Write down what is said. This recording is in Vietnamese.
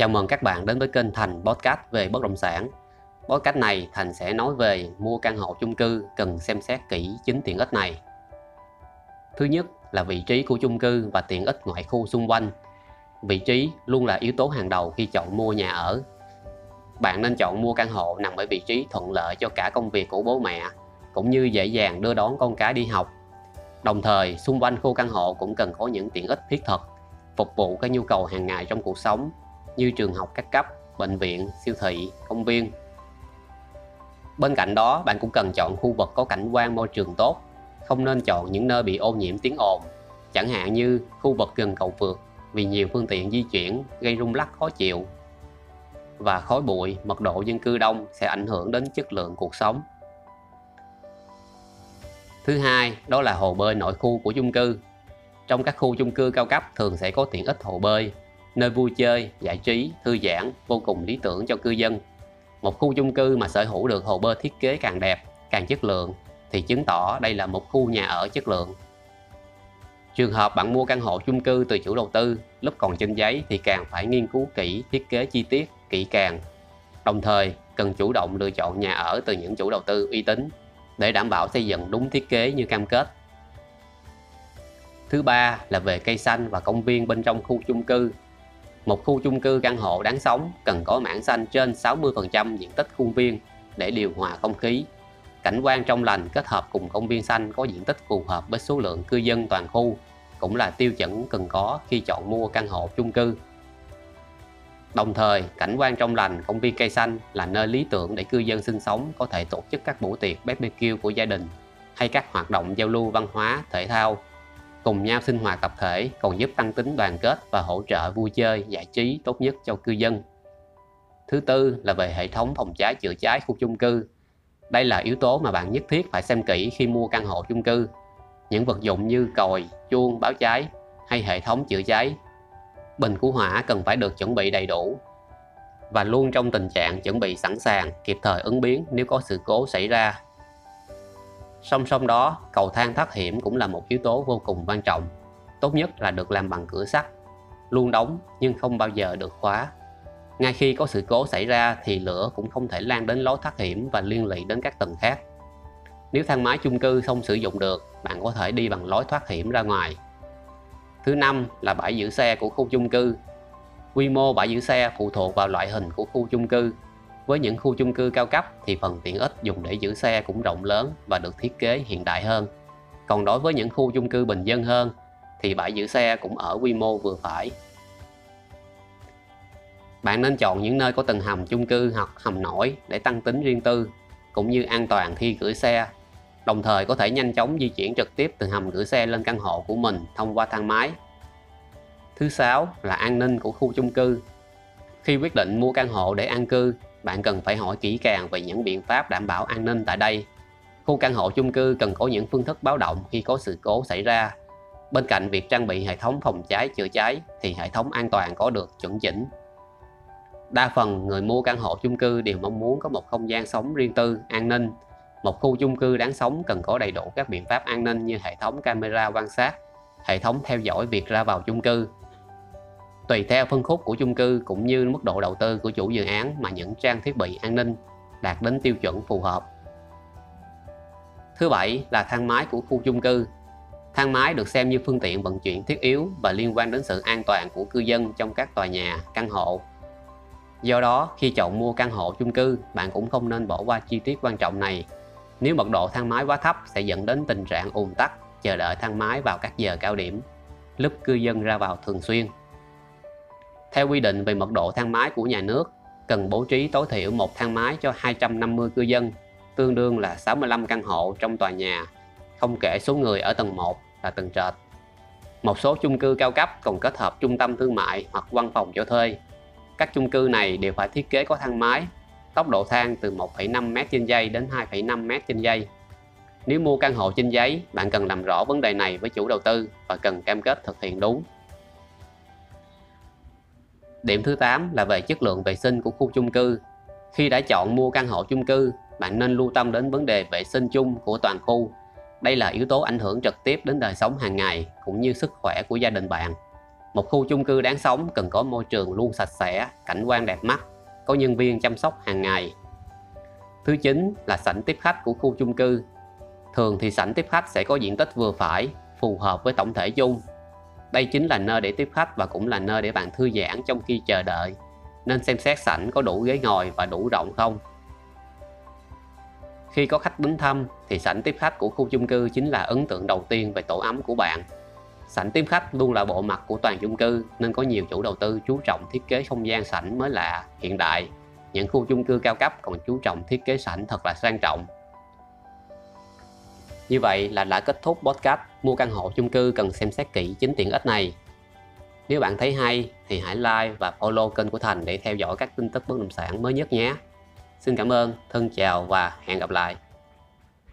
Chào mừng các bạn đến với kênh Thành Podcast về bất động sản. Podcast này Thành sẽ nói về mua căn hộ chung cư cần xem xét kỹ chính tiện ích này. Thứ nhất là vị trí của chung cư và tiện ích ngoại khu xung quanh. Vị trí luôn là yếu tố hàng đầu khi chọn mua nhà ở. Bạn nên chọn mua căn hộ nằm ở vị trí thuận lợi cho cả công việc của bố mẹ, cũng như dễ dàng đưa đón con cái đi học. Đồng thời, xung quanh khu căn hộ cũng cần có những tiện ích thiết thực, phục vụ các nhu cầu hàng ngày trong cuộc sống như trường học các cấp, bệnh viện, siêu thị, công viên. Bên cạnh đó, bạn cũng cần chọn khu vực có cảnh quan môi trường tốt, không nên chọn những nơi bị ô nhiễm tiếng ồn, chẳng hạn như khu vực gần cầu vượt vì nhiều phương tiện di chuyển gây rung lắc khó chịu và khói bụi, mật độ dân cư đông sẽ ảnh hưởng đến chất lượng cuộc sống. Thứ hai, đó là hồ bơi nội khu của chung cư. Trong các khu chung cư cao cấp thường sẽ có tiện ích hồ bơi, nơi vui chơi, giải trí, thư giãn vô cùng lý tưởng cho cư dân. Một khu chung cư mà sở hữu được hồ bơi thiết kế càng đẹp, càng chất lượng thì chứng tỏ đây là một khu nhà ở chất lượng. Trường hợp bạn mua căn hộ chung cư từ chủ đầu tư lúc còn trên giấy thì càng phải nghiên cứu kỹ thiết kế chi tiết, kỹ càng. Đồng thời, cần chủ động lựa chọn nhà ở từ những chủ đầu tư uy tín để đảm bảo xây dựng đúng thiết kế như cam kết. Thứ ba là về cây xanh và công viên bên trong khu chung cư một khu chung cư căn hộ đáng sống cần có mảng xanh trên 60% diện tích khuôn viên để điều hòa không khí. Cảnh quan trong lành kết hợp cùng công viên xanh có diện tích phù hợp với số lượng cư dân toàn khu cũng là tiêu chuẩn cần có khi chọn mua căn hộ chung cư. Đồng thời, cảnh quan trong lành, công viên cây xanh là nơi lý tưởng để cư dân sinh sống có thể tổ chức các buổi tiệc barbecue của gia đình hay các hoạt động giao lưu văn hóa, thể thao cùng nhau sinh hoạt tập thể còn giúp tăng tính đoàn kết và hỗ trợ vui chơi, giải trí tốt nhất cho cư dân. Thứ tư là về hệ thống phòng cháy chữa cháy khu chung cư. Đây là yếu tố mà bạn nhất thiết phải xem kỹ khi mua căn hộ chung cư. Những vật dụng như còi, chuông, báo cháy hay hệ thống chữa cháy. Bình cứu hỏa cần phải được chuẩn bị đầy đủ và luôn trong tình trạng chuẩn bị sẵn sàng kịp thời ứng biến nếu có sự cố xảy ra Song song đó, cầu thang thoát hiểm cũng là một yếu tố vô cùng quan trọng. Tốt nhất là được làm bằng cửa sắt, luôn đóng nhưng không bao giờ được khóa. Ngay khi có sự cố xảy ra thì lửa cũng không thể lan đến lối thoát hiểm và liên lụy đến các tầng khác. Nếu thang máy chung cư không sử dụng được, bạn có thể đi bằng lối thoát hiểm ra ngoài. Thứ năm là bãi giữ xe của khu chung cư. Quy mô bãi giữ xe phụ thuộc vào loại hình của khu chung cư với những khu chung cư cao cấp thì phần tiện ích dùng để giữ xe cũng rộng lớn và được thiết kế hiện đại hơn. Còn đối với những khu chung cư bình dân hơn thì bãi giữ xe cũng ở quy mô vừa phải. Bạn nên chọn những nơi có tầng hầm chung cư hoặc hầm nổi để tăng tính riêng tư, cũng như an toàn khi gửi xe. Đồng thời có thể nhanh chóng di chuyển trực tiếp từ hầm gửi xe lên căn hộ của mình thông qua thang máy. Thứ sáu là an ninh của khu chung cư. Khi quyết định mua căn hộ để an cư bạn cần phải hỏi kỹ càng về những biện pháp đảm bảo an ninh tại đây. Khu căn hộ chung cư cần có những phương thức báo động khi có sự cố xảy ra. Bên cạnh việc trang bị hệ thống phòng cháy chữa cháy thì hệ thống an toàn có được chuẩn chỉnh. Đa phần người mua căn hộ chung cư đều mong muốn có một không gian sống riêng tư, an ninh. Một khu chung cư đáng sống cần có đầy đủ các biện pháp an ninh như hệ thống camera quan sát, hệ thống theo dõi việc ra vào chung cư, tùy theo phân khúc của chung cư cũng như mức độ đầu tư của chủ dự án mà những trang thiết bị an ninh đạt đến tiêu chuẩn phù hợp. Thứ bảy là thang máy của khu chung cư. Thang máy được xem như phương tiện vận chuyển thiết yếu và liên quan đến sự an toàn của cư dân trong các tòa nhà, căn hộ. Do đó, khi chọn mua căn hộ chung cư, bạn cũng không nên bỏ qua chi tiết quan trọng này. Nếu mật độ thang máy quá thấp sẽ dẫn đến tình trạng ùn tắc, chờ đợi thang máy vào các giờ cao điểm, lúc cư dân ra vào thường xuyên. Theo quy định về mật độ thang máy của nhà nước, cần bố trí tối thiểu một thang máy cho 250 cư dân, tương đương là 65 căn hộ trong tòa nhà, không kể số người ở tầng 1 là tầng trệt. Một số chung cư cao cấp còn kết hợp trung tâm thương mại hoặc văn phòng cho thuê. Các chung cư này đều phải thiết kế có thang máy, tốc độ thang từ 1,5 m trên giây đến 2,5 m trên giây. Nếu mua căn hộ trên giấy, bạn cần làm rõ vấn đề này với chủ đầu tư và cần cam kết thực hiện đúng. Điểm thứ 8 là về chất lượng vệ sinh của khu chung cư. Khi đã chọn mua căn hộ chung cư, bạn nên lưu tâm đến vấn đề vệ sinh chung của toàn khu. Đây là yếu tố ảnh hưởng trực tiếp đến đời sống hàng ngày cũng như sức khỏe của gia đình bạn. Một khu chung cư đáng sống cần có môi trường luôn sạch sẽ, cảnh quan đẹp mắt, có nhân viên chăm sóc hàng ngày. Thứ chín là sảnh tiếp khách của khu chung cư. Thường thì sảnh tiếp khách sẽ có diện tích vừa phải, phù hợp với tổng thể chung. Đây chính là nơi để tiếp khách và cũng là nơi để bạn thư giãn trong khi chờ đợi. Nên xem xét sảnh có đủ ghế ngồi và đủ rộng không. Khi có khách đến thăm thì sảnh tiếp khách của khu chung cư chính là ấn tượng đầu tiên về tổ ấm của bạn. Sảnh tiếp khách luôn là bộ mặt của toàn chung cư nên có nhiều chủ đầu tư chú trọng thiết kế không gian sảnh mới lạ, hiện đại. Những khu chung cư cao cấp còn chú trọng thiết kế sảnh thật là sang trọng. Như vậy là đã kết thúc podcast mua căn hộ chung cư cần xem xét kỹ chính tiện ích này. Nếu bạn thấy hay thì hãy like và follow kênh của Thành để theo dõi các tin tức bất động sản mới nhất nhé. Xin cảm ơn, thân chào và hẹn gặp lại.